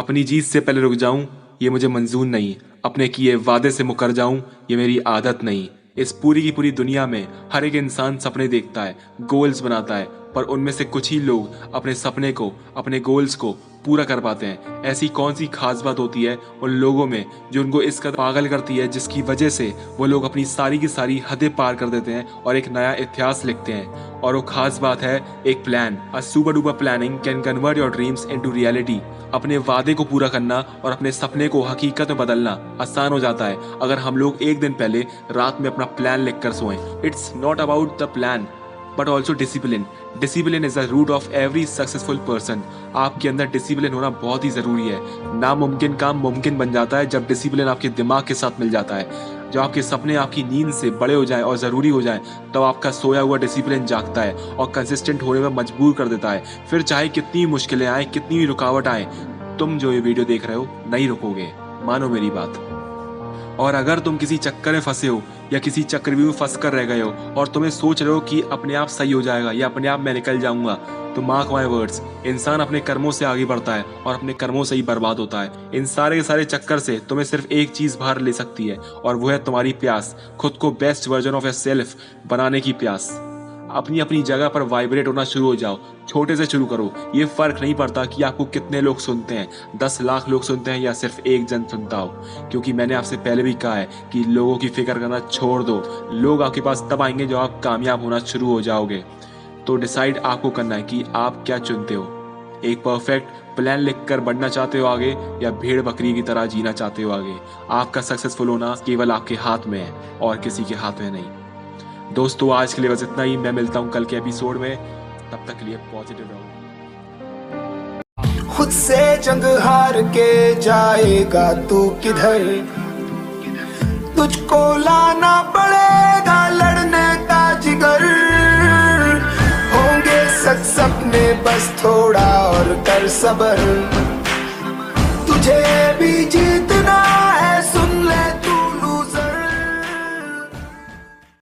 अपनी जीत से पहले रुक जाऊँ, ये मुझे मंजूर नहीं। अपने किए वादे से मुकर जाऊँ, ये मेरी आदत नहीं। इस पूरी की पूरी दुनिया में हर एक इंसान सपने देखता है, गोल्स बनाता है, पर उनमें से कुछ ही लोग अपने सपने को, अपने गोल्स को पूरा कर पाते हैं। ऐसी कौन सी खास बात होती है उन लोगों में जो उनको इस कदर पागल करती है, जिसकी वजह से वो लोग अपनी सारी की सारी हदें पार कर देते हैं और एक नया इतिहास लिखते हैं? और वो खास बात है, एक plan a super duper planning can convert your dreams into reality अपने वादे को पूरा करना और अपने सपने को हकीकत में बदलना आसान हो जाता है। अगर हम लोग एक दिन पहले रात में अपना प्लान लिख कर सोएँ it's not about the plan but also discipline discipline is the root of every successful person आपके अंदर डिसिप्लिन होना बहुत ही ज़रूरी है। नामुमकिन काम मुमकिन बन जाता है जब डिसिप्लिन आपके दिमाग के साथ मिल जाता है। जब आपके सपने आपकी नींद से बड़े हो जाएँ और ज़रूरी हो जाएँ, तब तो आपका सोया हुआ डिसिप्लिन जागता है और कंसिस्टेंट होने में मजबूर कर देता है। फिर चाहे कितनी मुश्किलें आए, कितनी भी रुकावट आए, तुम जो ये वीडियो देख रहे हो, नहीं रुकोगे। मानो मेरी बात। और अगर तुम किसी चक्कर में फंसे हो, या किसी चक्रव्यूह में फंस कर रह गए हो, और तुम्हें सोच रहे हो कि अपने आप सही हो जाएगा, या अपने आप मैं निकल जाऊँगा तो मार्क माई वर्ड्स इंसान अपने कर्मों से आगे बढ़ता है और अपने कर्मों से ही बर्बाद होता है। इन सारे के सारे चक्कर से तुम्हें सिर्फ़ एक चीज़ बाहर ले सकती है, और वो है तुम्हारी प्यास, खुद को best version of a self बनाने की प्यास। अपनी अपनी जगह पर वाइब्रेट होना शुरू हो जाओ। छोटे से शुरू करो। ये फ़र्क नहीं पड़ता कि आपको कितने लोग सुनते हैं। दस लाख लोग सुनते हैं या सिर्फ़ एक जन सुनता हो। क्योंकि मैंने आपसे पहले भी कहा है कि लोगों की फ़िक्र करना छोड़ दो। लोग आपके पास तब आएँगे जब आप कामयाब होना शुरू हो जाओगे। तो डिसाइड आपको करना है कि आप क्या चुनते हो। एक परफेक्ट प्लान लिखकर बढ़ना चाहते हो आगे या भेड़ बकरी की तरह जीना चाहते हो आगे। आपका सक्सेसफुल होना केवल आपके हाथ में है और किसी के हाथ में नहीं। दोस्तों आज के लिए बस इतना ही। मैं मिलता हूँ कल के एपिसोड में। तब तक के लिए पॉजिटिव रहो। खुद से जंग हार के जाएगा तू किधर? तुझको लाना पड़ेगा लड़ने का जिगर। होंगे सच सपने, बस थोड़ा और कर सबर।